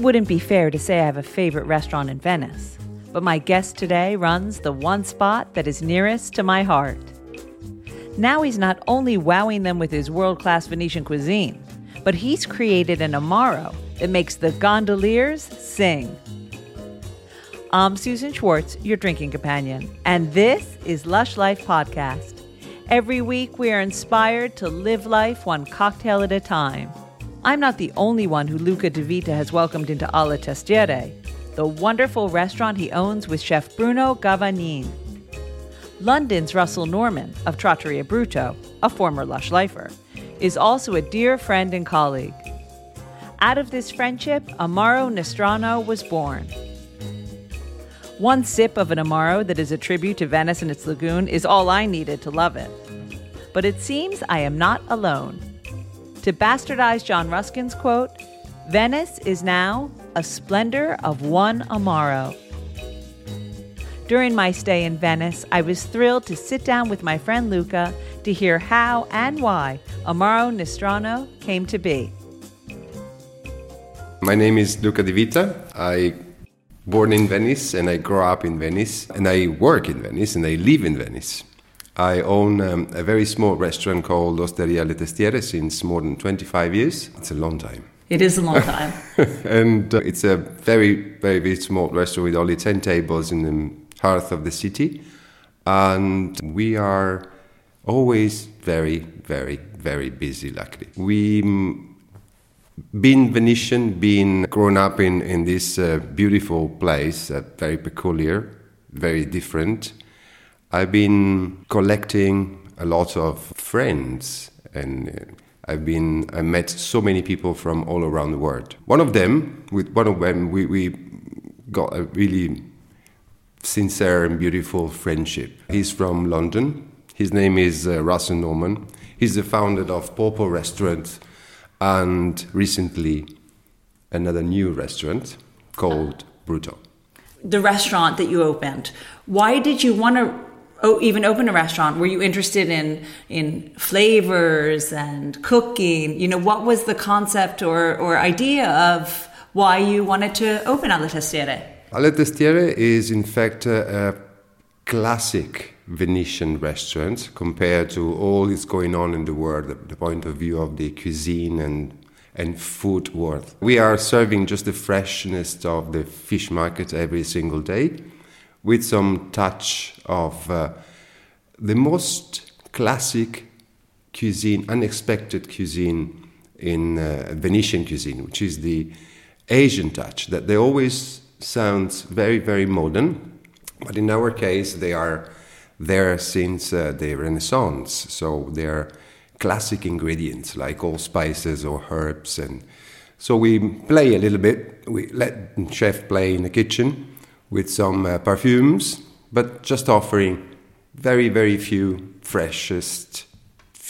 It wouldn't be fair to say I have a favorite restaurant in Venice, but my guest today runs the one spot that is nearest to my heart. Now he's not only wowing them with his world class Venetian cuisine, but he's created an Amaro that makes the gondoliers sing. I'm Susan Schwartz, your drinking companion, and this is Lush Life Podcast. Every week we are inspired to live life one cocktail at a time. I'm not the only one who Luca De Vita has welcomed into Alle Testiere, the wonderful restaurant he owns with chef Bruno Gavagnin. London's Russell Norman of Trattoria Brutto, a former Lush lifer, is also a dear friend and colleague. Out of this friendship, Amaro Nostrano was born. One sip of an Amaro that is a tribute to Venice and its lagoon is all I needed to love it. But it seems I am not alone. To bastardize John Ruskin's quote, Venice is now a splendor of one Amaro. During my stay in Venice, I was thrilled to sit down with my friend Luca to hear how and why Amaro Nostrano came to be. My name is Luca De Vita. I born in Venice and I grew up in Venice and I work in Venice and I live in Venice. I own um, a very small restaurant called Osteria Le Testiere since more than 25 years. It's a long time. It is a long time. and uh, it's a very, very, very small restaurant with only 10 tables in the heart of the city. And we are always very, very, very busy, luckily. We, mm, being Venetian, being grown up in, in this uh, beautiful place, uh, very peculiar, very different, I've been collecting a lot of friends and uh, I've been I met so many people from all around the world. One of them, with one of them, we, we got a really sincere and beautiful friendship. He's from London. His name is uh, Russell Norman. He's the founder of Polpo Restaurant and recently another new restaurant called Brutto. The restaurant that you opened, why did you want to oh, even open a restaurant? Were you interested in in flavors and cooking? You know, what was the concept or, or idea of why you wanted to open Alle Testiere? Alle Testiere is in fact a, a classic Venetian restaurant compared to all that's going on in the world, the, the point of view of the cuisine and and food worth. We are serving just the freshness of the fish market every single day with some touch of uh, the most classic cuisine, unexpected cuisine in uh, Venetian cuisine, which is the Asian touch, that they always sounds very, very modern, but in our case, they are there since uh, the Renaissance, so they are classic ingredients like all spices or herbs and so we play a little bit. We let chef play in the kitchen with some uh, perfumes, but just offering very, very few freshest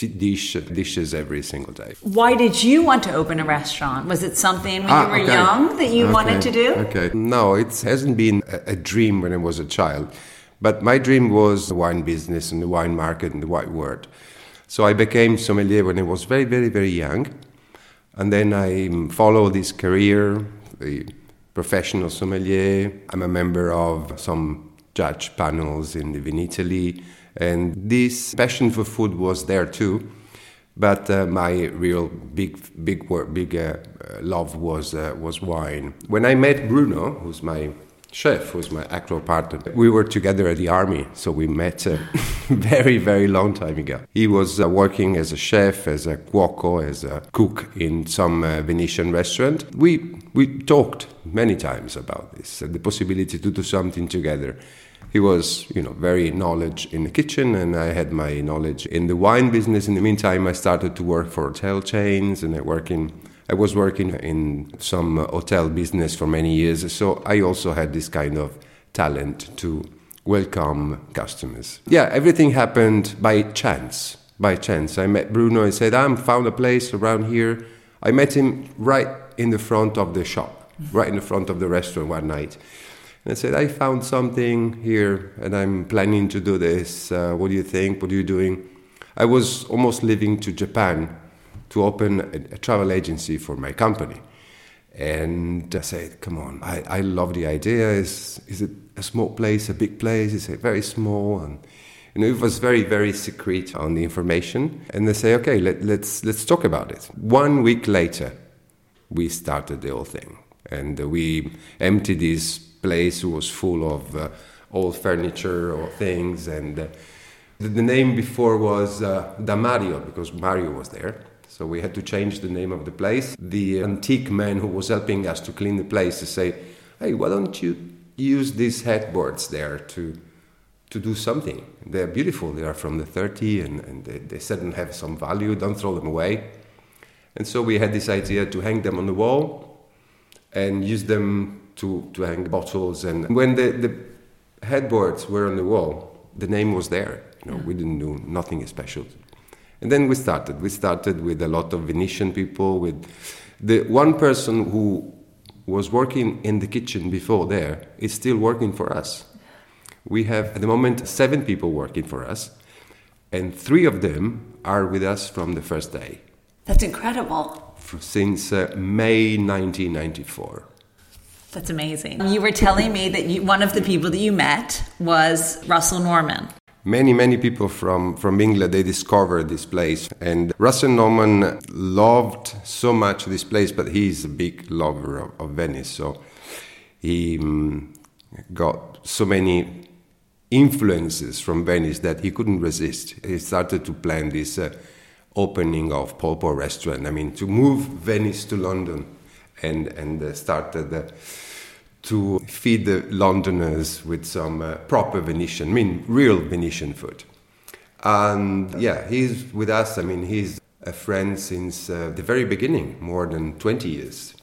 dish, dishes every single day. Why did you want to open a restaurant? Was it something when ah, you were okay. young that you okay. wanted to do? Okay. No, it hasn't been a, a, dream when I was a child. But my dream was the wine business and the wine market and the wine world. So I became sommelier when I was very, very, very young. And then I followed this career, the professional sommelier. I'm a member of some judge panels in Vinitaly, and this passion for food was there too. But uh, my real big, big, big uh, love was uh, was wine. When I met Bruno, who's my chef, who's my actual partner. We were together at the army, so we met a very, very long time ago. He was uh, working as a chef, as a cuoco, as a cook in some uh, Venetian restaurant. We we talked many times about this, uh, the possibility to do something together. He was, you know, very knowledge in the kitchen, and I had my knowledge in the wine business. In the meantime, I started to work for hotel chains, and I work in I was working in some hotel business for many years, so I also had this kind of talent to welcome customers. Yeah, everything happened by chance. By chance, I met Bruno. I said, "I found a place around here." I met him right in the front of the shop, right in the front of the restaurant one night. And I said, I found something here and I'm planning to do this. Uh, what do you think? What are you doing? I was almost leaving to Japan to open a, a travel agency for my company. And I said, come on, I, I love the idea. Is, is it a small place, a big place? Is it very small? And you know, it was very, very secret on the information. And they say, okay, let, let's, let's talk about it. One week later, we started the whole thing. And we emptied this place, was full of uh, old furniture or things. And uh, the, the, name before was uh, Da Mario, because Mario was there. So we had to change the name of the place. The antique man who was helping us to clean the place to say, hey, why don't you use these headboards there to to do something. They're beautiful. They are from the 30 and, and they, they certainly have some value. Don't throw them away. And so we had this idea to hang them on the wall and use them to, to hang bottles. And when the, the headboards were on the wall, the name was there. You know, we didn't do nothing special. And then we started. We started with a lot of Venetian people. With the one person who was working in the kitchen before there is still working for us. We have at the moment seven people working for us, and three of them are with us from the first day. That's incredible. Since uh, May 1994. That's amazing. You were telling me that you, one of the people that you met was Russell Norman. Many, many people from, from England, they discovered this place. And Russell Norman loved so much this place, but he's a big lover of, of Venice. So he um, got so many influences from Venice that he couldn't resist. He started to plan this uh, opening of Polpo restaurant. I mean, to move Venice to London and, and uh, started to feed the Londoners with some uh, proper Venetian, I mean, real Venetian food. And yeah, he's with us. I mean, he's a friend since uh, the very beginning, more than 20 years.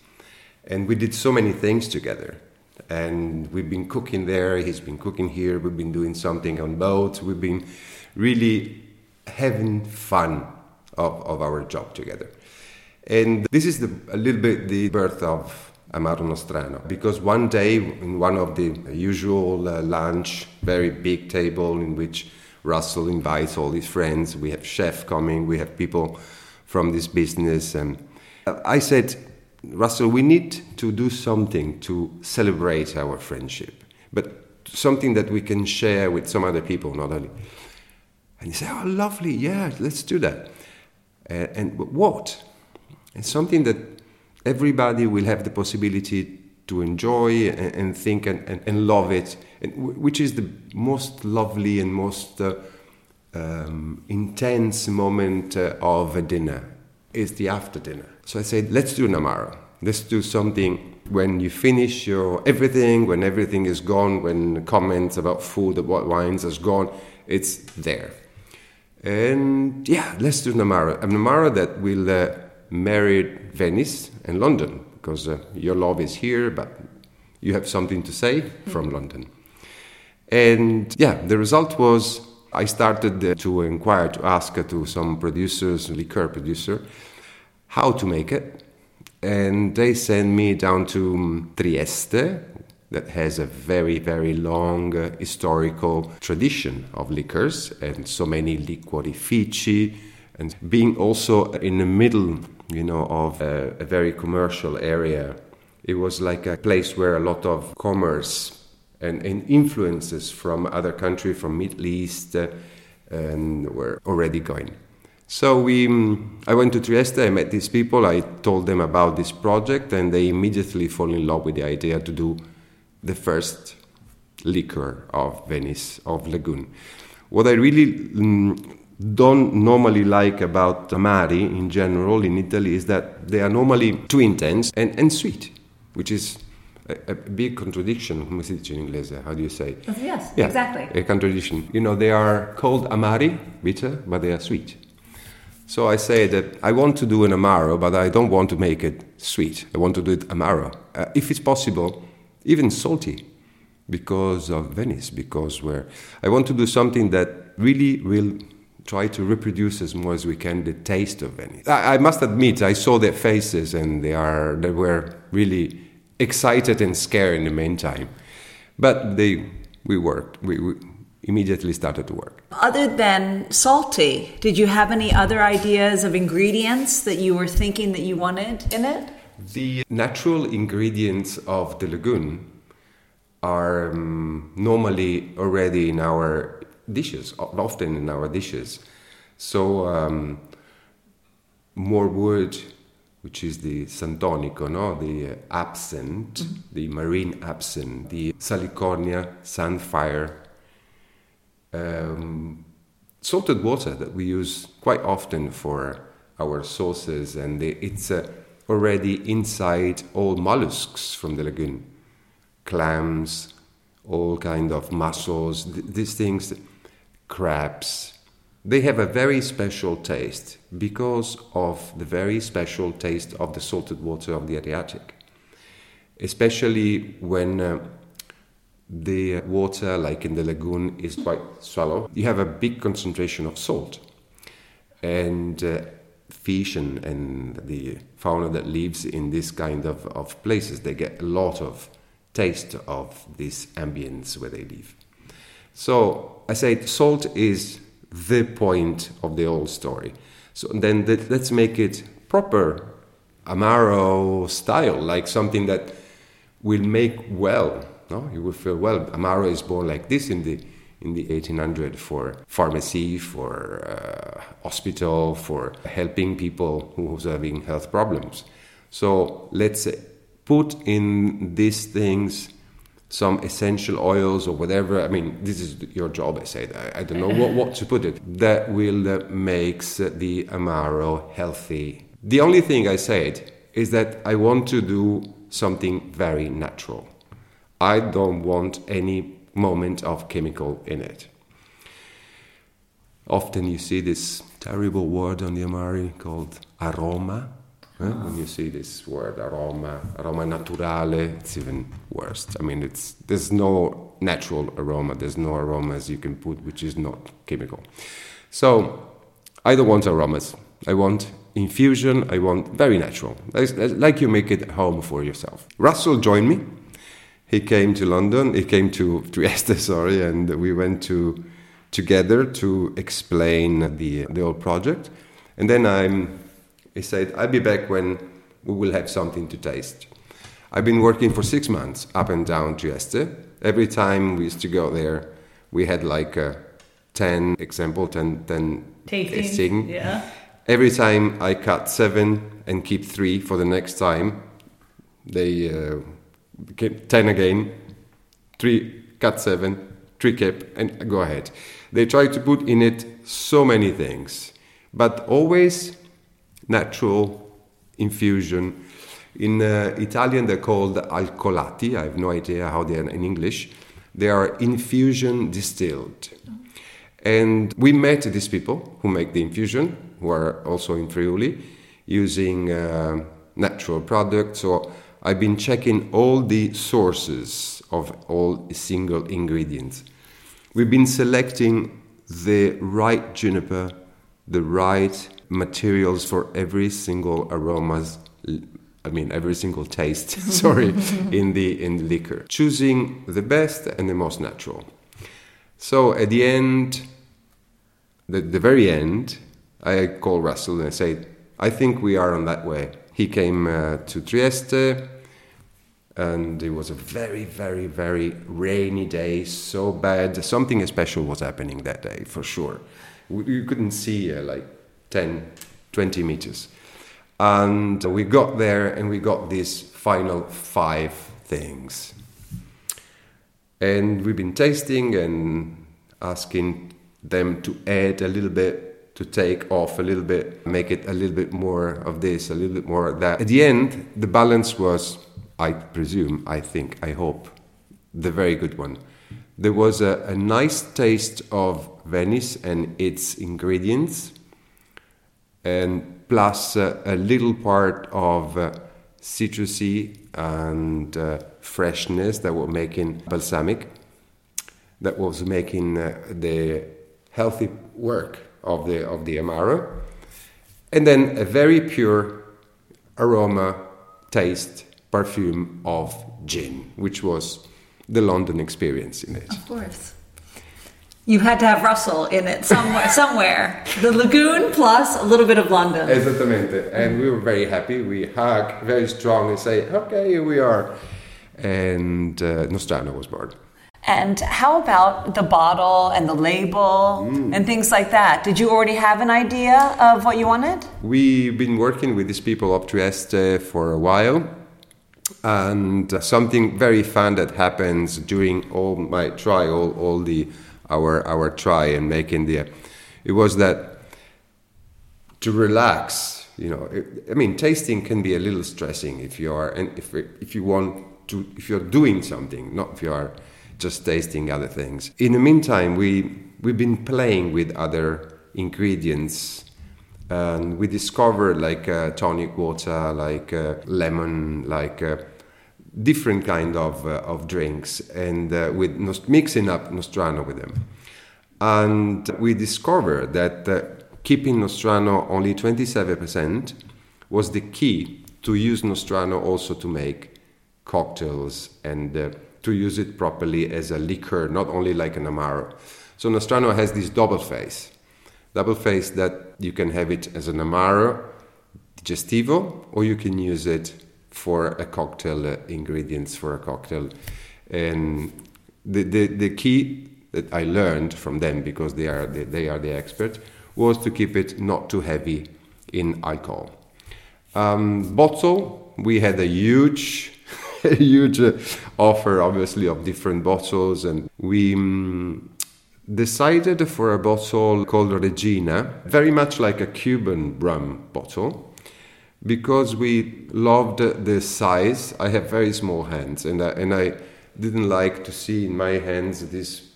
And we did so many things together and we've been cooking there. He's been cooking here. We've been doing something on boats. We've been really having fun of, of our job together. And this is the, a little bit the birth of Amaro Nostrano because one day in one of the usual uh, lunch, very big table in which Russell invites all his friends, we have chef coming, we have people from this business, and I said, Russell, we need to do something to celebrate our friendship, but something that we can share with some other people, not only. And he said, Oh, lovely, yeah, let's do that. Uh, and what? It's something that everybody will have the possibility to enjoy and, and think and, and, and, love it, which is the most lovely and most uh, um, intense moment uh, of a dinner is the after dinner. So I said, let's do an Amaro. Let's do something when you finish your everything, when everything is gone, when comments about food, about wines is gone, it's there. And yeah, let's do Namara. Amaro that will uh, marry Venice and London, because uh, your love is here, but you have something to say from London. And yeah, the result was I started uh, to inquire, to ask to some producers, liqueur producer, how to make it. And they sent me down to um, Trieste, that has a very, very long uh, historical tradition of liquors and so many liquorifici, and being also in the middle, you know, of a, a very commercial area. It was like a place where a lot of commerce and, and influences from other countries, from Middle East, uh, and were already going. So we, um, I went to Trieste. I met these people. I told them about this project, and they immediately fall in love with the idea to do the first liquor of Venice, of Lagoon. What I really um, don't normally like about Amari in general in Italy is that they are normally too intense and, and sweet, which is a, a, big contradiction, come si dice in inglese? How do you say? Yes, yeah, exactly. A contradiction. You know, they are called amari, bitter, but they are sweet. So I say that I want to do an amaro, but I don't want to make it sweet. I want to do it amaro. Uh, if it's possible, even salty, because of Venice, because where I want to do something that really will try to reproduce as much as we can the taste of Venice. I, I must admit, I saw their faces and they are they were really excited and scared in the meantime. But they, we worked. We, we immediately started to work. Other than salty, did you have any other ideas of ingredients that you were thinking that you wanted in it? The natural ingredients of the lagoon are um, normally already in our dishes, often in our dishes. So, um, more wood, which is the santonico, no? the uh, absinthe, mm-hmm. the marine absinthe, the salicornia, sandfire, um, salted water that we use quite often for our sauces, and the, it's uh, already inside all mollusks from the lagoon, clams, all kind of mussels, th- these things, crabs. They have a very special taste because of the very special taste of the salted water of the Adriatic, especially when. Uh, the water, like in the lagoon, is quite shallow. You have a big concentration of salt. And uh, fish and, and the fauna that lives in this kind of, of places, they get a lot of taste of this ambience where they live. So I say salt is the point of the whole story. So then let's make it proper Amaro style, like something that will make well no, you will feel well. Amaro is born like this in the in the 1800 for pharmacy, for uh, hospital, for helping people who are having health problems. So let's put in these things some essential oils or whatever. I mean, this is your job. I said I, I don't know what, what to put it. That will uh, makes the Amaro healthy. The only thing I said is that I want to do something very natural. I don't want any moment of chemical in it. Often you see this terrible word on the Amari called aroma. Eh? When you see this word aroma, aroma naturale, it's even worse. I mean, it's there's no natural aroma. There's no aromas you can put which is not chemical. So I don't want aromas. I want infusion. I want very natural, like you make it at home for yourself. Russell joined me he came to London. He came to Trieste, sorry, and we went to together to explain the the whole project. And then I'm, he said, "I'll be back when we will have something to taste." I've been working for six months up and down Trieste. Every time we used to go there, we had like a ten example, 10, 10 tasting. tasting. Yeah. Every time I cut seven and keep three for the next time, they. Uh, 10 again, 3 cut 7, 3 cap, and go ahead. They try to put in it so many things, but always natural infusion. In uh, Italian, they're called alcolati. I have no idea how they are in English. They are infusion distilled. And we met these people who make the infusion, who are also in Friuli, using uh, natural products. So I've been checking all the sources of all single ingredients. We've been selecting the right juniper, the right materials for every single aromas I mean every single taste, sorry, in the in the liquor. Choosing the best and the most natural. So at the end, the, the very end, I call Russell and I say, I think we are on that way. He came uh, to Trieste, and it was a very, very, very rainy day, so bad. Something special was happening that day, for sure. You couldn't see uh, like 10, 20 meters. And we got there and we got these final five things. And we've been tasting and asking them to add a little bit to take off a little bit, make it a little bit more of this, a little bit more of that. At the end, the balance was, I presume, I think, I hope, the very good one. There was a, a nice taste of Venice and its ingredients, and plus uh, a little part of uh, citrusy and uh, freshness that were making balsamic, that was making uh, the healthy work of the of the Amaro, and then a very pure aroma, taste, perfume of gin, which was the London experience in it. Of course. You had to have Russell in it somewhere. somewhere. The lagoon plus a little bit of London. Esattamente. And we were very happy. We hug very strong and say, okay, here we are. And uh, Nostrano was born. And how about the bottle and the label mm. and things like that? Did you already have an idea of what you wanted? We've been working with these people up to Trieste for a while. And something very fun that happens during all my trial, all the our our try and making the it was that to relax you know it, i mean tasting can be a little stressing if you are and if if you want to if you're doing something not if you are just tasting other things in the meantime we we've been playing with other ingredients and we discovered like uh, tonic water like uh, lemon like uh, different kind of, uh, of drinks and uh, with mixing up Nostrano with them. And we discovered that uh, keeping Nostrano only 27% was the key to use Nostrano also to make cocktails and to use it properly as a liquor, not only like an Amaro. So Nostrano has this double face. Double face that you can have it as an Amaro digestivo or you can use it for a cocktail, uh, ingredients for a cocktail. And the, the, the key that I learned from them, because they are the, they are the experts, was to keep it not too heavy in alcohol. Um, bottle, we had a huge, a huge uh, offer, obviously, of different bottles, and we um, decided for a bottle called Regina, very much like a Cuban rum bottle because we loved the size. I have very small hands, and I, and I didn't like to see in my hands this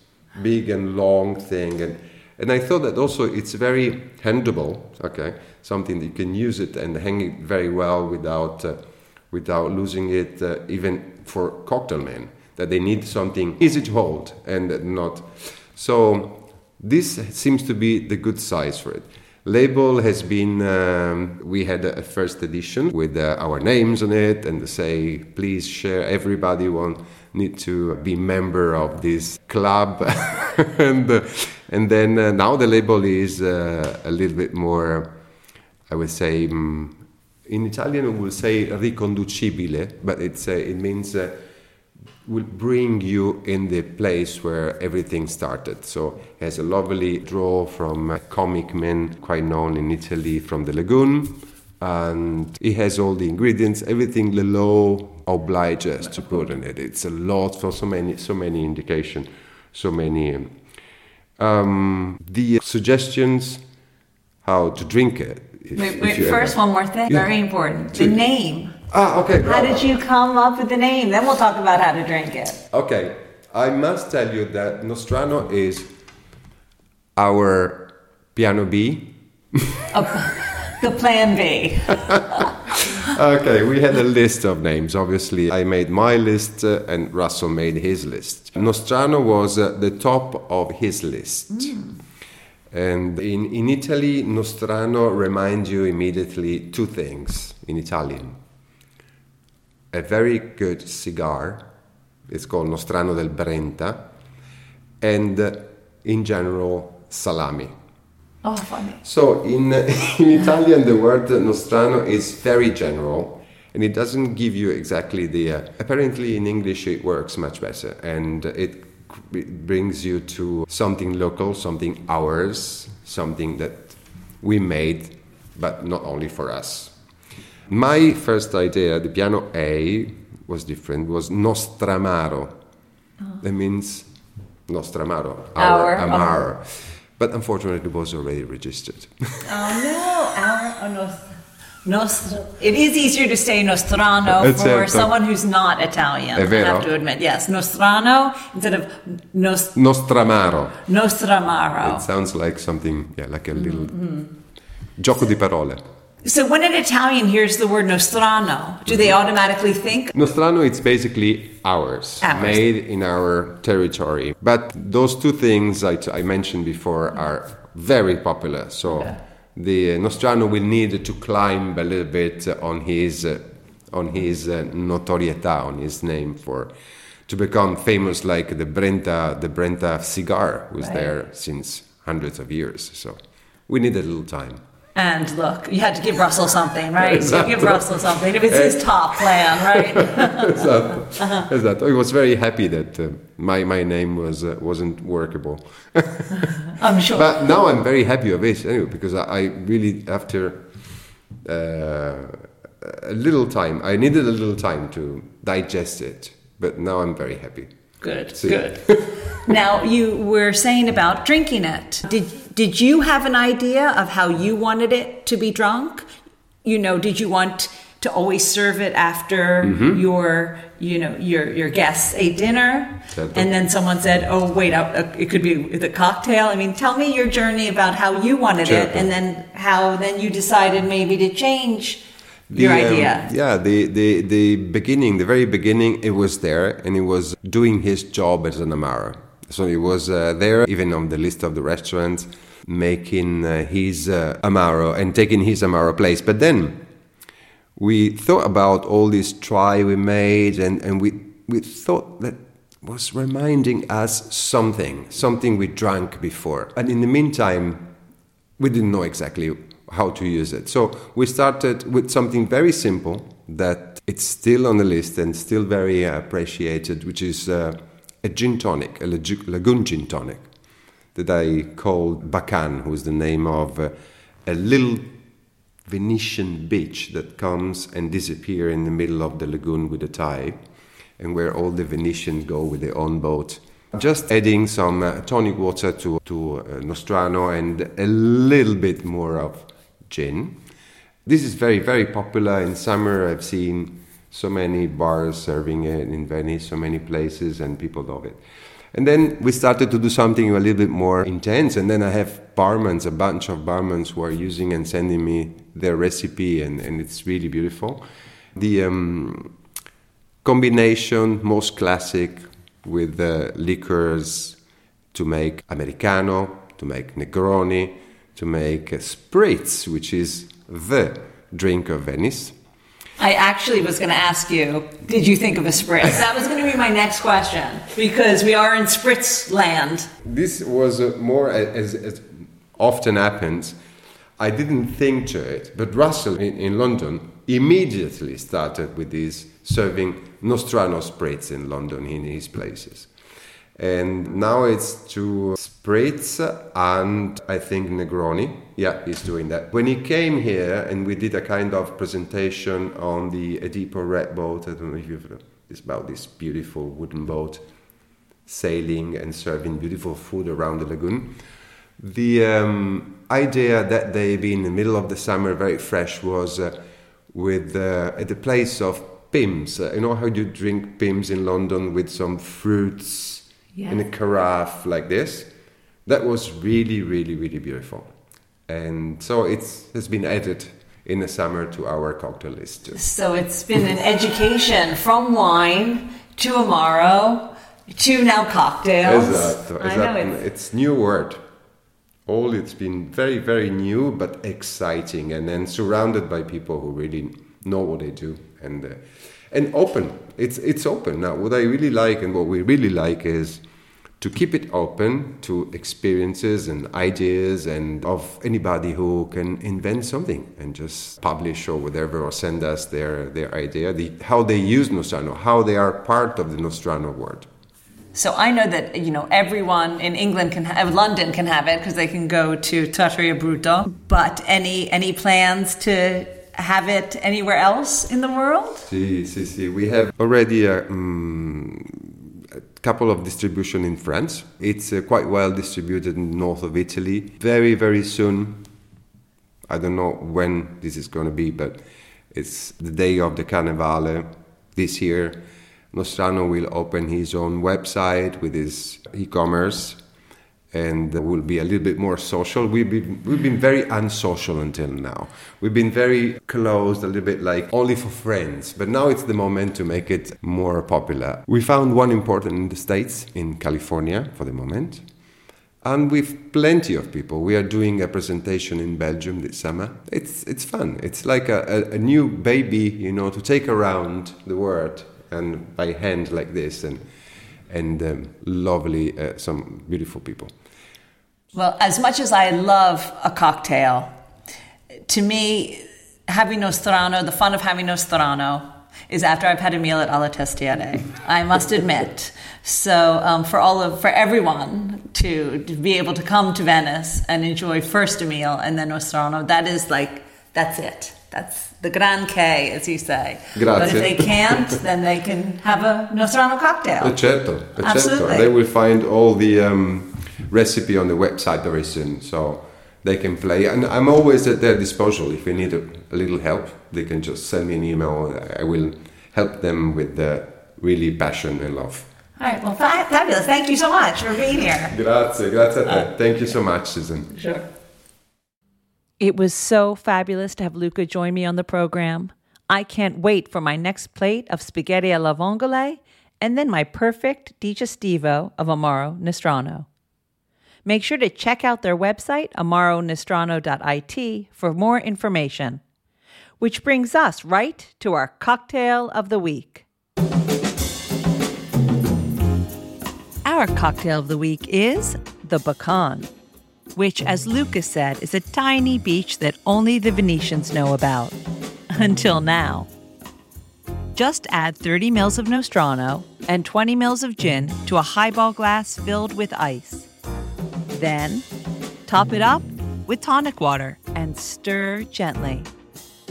big and long thing. And, and I thought that also it's very handable, okay, something that you can use it and hang it very well without, uh, without losing it, uh, even for cocktail men, that they need something easy to hold and not. So this seems to be the good size for it. Label has been, um, we had a first edition with uh, our names on it and say, please share, everybody want, need to be member of this club. and, uh, and then uh, now the label is uh, a little bit more, I would say, um, in Italian we will say riconducibile, but it's, uh, it means uh, will bring you in the place where everything started. So has a lovely draw from a comic man quite known in Italy from the lagoon. And it has all the ingredients, everything Lelot obliges to put in it. It's a lot for so many, so many indication, so many. Um, the suggestions how to drink it. If, wait, wait, first, ever. one more thing, yeah. very important. The name. Ah, okay. How did you come up with the name? Then we'll talk about how to drink it. Okay. I must tell you that Nostrano is our piano B. the plan B. okay, we had a list of names. Obviously, I made my list uh, and Russell made his list. Nostrano was uh, the top of his list. Mm. And in, in Italy, Nostrano reminds you immediately two things in Italian a very good cigar. It's called Nostrano del Brenta, and uh, in general, salami. Oh, funny. So in, in Italian, the word Nostrano is very general, and it doesn't give you exactly the. Uh, apparently, in English, it works much better, and it, it brings you to something local, something ours, something that we made, but not only for us. My first idea, the piano A, was different, was Nostramaro. Oh. That means Nostramaro, our, our Amaro. Oh. But unfortunately, it was already registered. oh no, our oh, It is easier to say Nostrano for certo. someone who's not Italian. I have to admit, yes, Nostrano instead of Nost- Nostramaro. Nostramaro. It sounds like something, yeah, like a little mm-hmm. gioco di parole. So when an Italian hears the word Nostrano, do they automatically think? Nostrano, it's basically ours, ours. made in our territory. But those two things I, t- I mentioned before are very popular. So. The Nostrano will need to climb a little bit on his uh, on his uh, notorietà, on his name for to become famous like the Brenta, the Brenta cigar was Right. there since hundreds of years. So we need a little time. And look, you had to give Russell something, right? Exactly. You give Russell something. If it's his top plan, right? Exactly. Uh-huh. Exactly. I was very happy that uh, my, my name was, uh, wasn't workable. I'm sure. But now I'm very happy of it anyway because I, I really after uh, a little time I needed a little time to digest it. But now I'm very happy. Good, See. good. now you were saying about drinking it. Did did you have an idea of how you wanted it to be drunk? You know, did you want to always serve it after Mm-hmm. your you know your your guests ate dinner, Certo. and then someone said, "Oh, wait, uh, it could be the cocktail." I mean, tell me your journey about how you wanted it, and then how then you decided maybe to change your The, um, idea. yeah, the, the, the beginning, the very beginning, it was there and he was doing his job as an Amaro. So he was uh, there, even on the list of the restaurants, making uh, his uh, Amaro and taking his Amaro place. But then we thought about all this try we made and, and we, we thought that was reminding us something, something we drank before. And in the meantime, we didn't know exactly how to use it. So we started with something very simple that it's still on the list and still very appreciated, which is uh, a gin tonic, a lag- lagoon gin tonic, that I called Bacan, who's the name of uh, a little Venetian beach that comes and disappears in the middle of the lagoon with a tide, and where all the Venetians go with their own boat. Just adding some uh, tonic water to, to uh, Nostrano and a little bit more of gin. This is very, very popular in summer. I've seen so many bars serving it in Venice, so many places, and people love it. And then we started to do something a little bit more intense. And then I have barmans, a bunch of barmans who are using and sending me their recipe, and, and it's really beautiful. The um, combination, most classic, with the liquors to make Americano, to make Negroni, to make Spritz, which is the drink of Venice. I actually was going to ask you, did you think of a spritz? That was going to be my next question because we are in spritz land. This was uh, more as, as often happens. I didn't think to it, but Russell in, in London immediately started with this serving Nostrano spritz in London in his places. And now it's to spritz and I think Negroni. Yeah, he's doing that. When he came here and we did a kind of presentation on the Edipo Re boat, I don't know if you've it's about this beautiful wooden boat sailing and serving beautiful food around the lagoon. The um, idea that day, being in the middle of the summer, very fresh, was uh, with uh, at the place of Pimm's. Uh, you know how you drink Pimm's in London with some fruits in a carafe like this. That was really, really, really beautiful, and so it's has been added in the summer to our cocktail list. Too. So it's been an education from wine to Amaro to now cocktails. Esatto, I know it's, It's new word. All it's been very, very new but exciting, and then surrounded by people who really know what they do and uh, and open. It's it's open now. What I really like and what we really like is to keep it open to experiences and ideas and of anybody who can invent something and just publish or whatever or send us their their idea, the, how they use Nostrano, how they are part of the Nostrano world. so I know that you know everyone in England can have London can have it because they can go to Trattoria Brutto. But any any plans to have it anywhere else in the world? See, see, see. We have already a, um, a couple of distribution in France. It's uh, quite well distributed in north of Italy. Very, very soon. I don't know when this is going to be, but it's the day of the Carnevale this year. Nostrano will open his own website with his e-commerce and we'll be a little bit more social. We've been, we've been very unsocial until now. We've been very closed, a little bit like only for friends. But now it's the moment to make it more popular. We found one important in the States, in California for the moment. And with plenty of people. We are doing a presentation in Belgium this summer. It's, it's fun. It's like a, a, a new baby, you know, to take around the world and by hand like this, and and um, lovely, uh, some beautiful people. Well, as much as I love a cocktail, to me, having Nostrano, the fun of having Nostrano, is after I've had a meal at Alla Testiere. I must admit. So um, for all of for everyone to, to be able to come to Venice and enjoy first a meal and then Nostrano, that is like that's it. That's the Grand K, as you say. Grazie. But if they can't, then they can have a Nostrano cocktail. Certo, uh, Absolutely. They will find all the um, recipe on the website very soon, so they can play. And I'm always at their disposal. If they need a, a little help, they can just send me an email. I will help them with the really passion and love. All right. Well, fa- fabulous. Thank you so much for being here. Grazie, grazie a. Uh, Thank you so much, Susan. Sure. It was so fabulous to have Luca join me on the program. I can't wait for my next plate of spaghetti alla vongole and then my perfect digestivo of Amaro Nostrano. Make sure to check out their website, amaronostrano.it, for more information. Which brings us right to our cocktail of the week. Our cocktail of the week is the Bacan, which, as Lucas said, is a tiny beach that only the Venetians know about. Until now. Just add 30 mils of Nostrano and 20 mils of gin to a highball glass filled with ice. Then, top it up with tonic water and stir gently.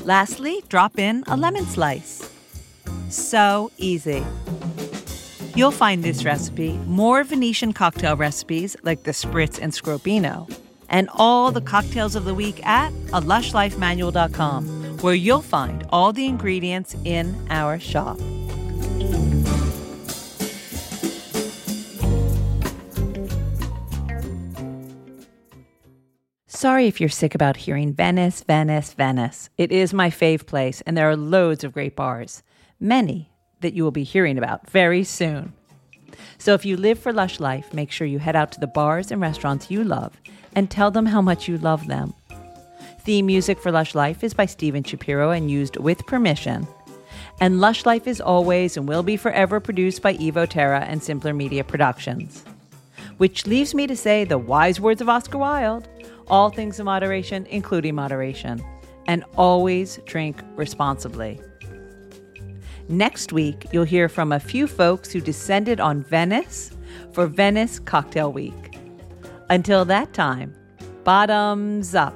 Lastly, drop in a lemon slice. So easy. You'll find this recipe, more Venetian cocktail recipes like the Spritz and Sgroppino, and all the cocktails of the week at a lushlifemanual.com, where you'll find all the ingredients in our shop. Sorry if you're sick about hearing Venice, Venice, Venice. It is my fave place, and there are loads of great bars, many that you will be hearing about very soon. So if you live for Lush Life, make sure you head out to the bars and restaurants you love and tell them how much you love them. Theme music for Lush Life is by Steven Shapiro and used with permission. And Lush Life is always and will be forever produced by Evo Terra and Simpler Media Productions. Which leaves me to say the wise words of Oscar Wilde all things in moderation, including moderation, and always drink responsibly. Next week, you'll hear from a few folks who descended on Venice for Venice Cocktail Week. Until that time, bottoms up.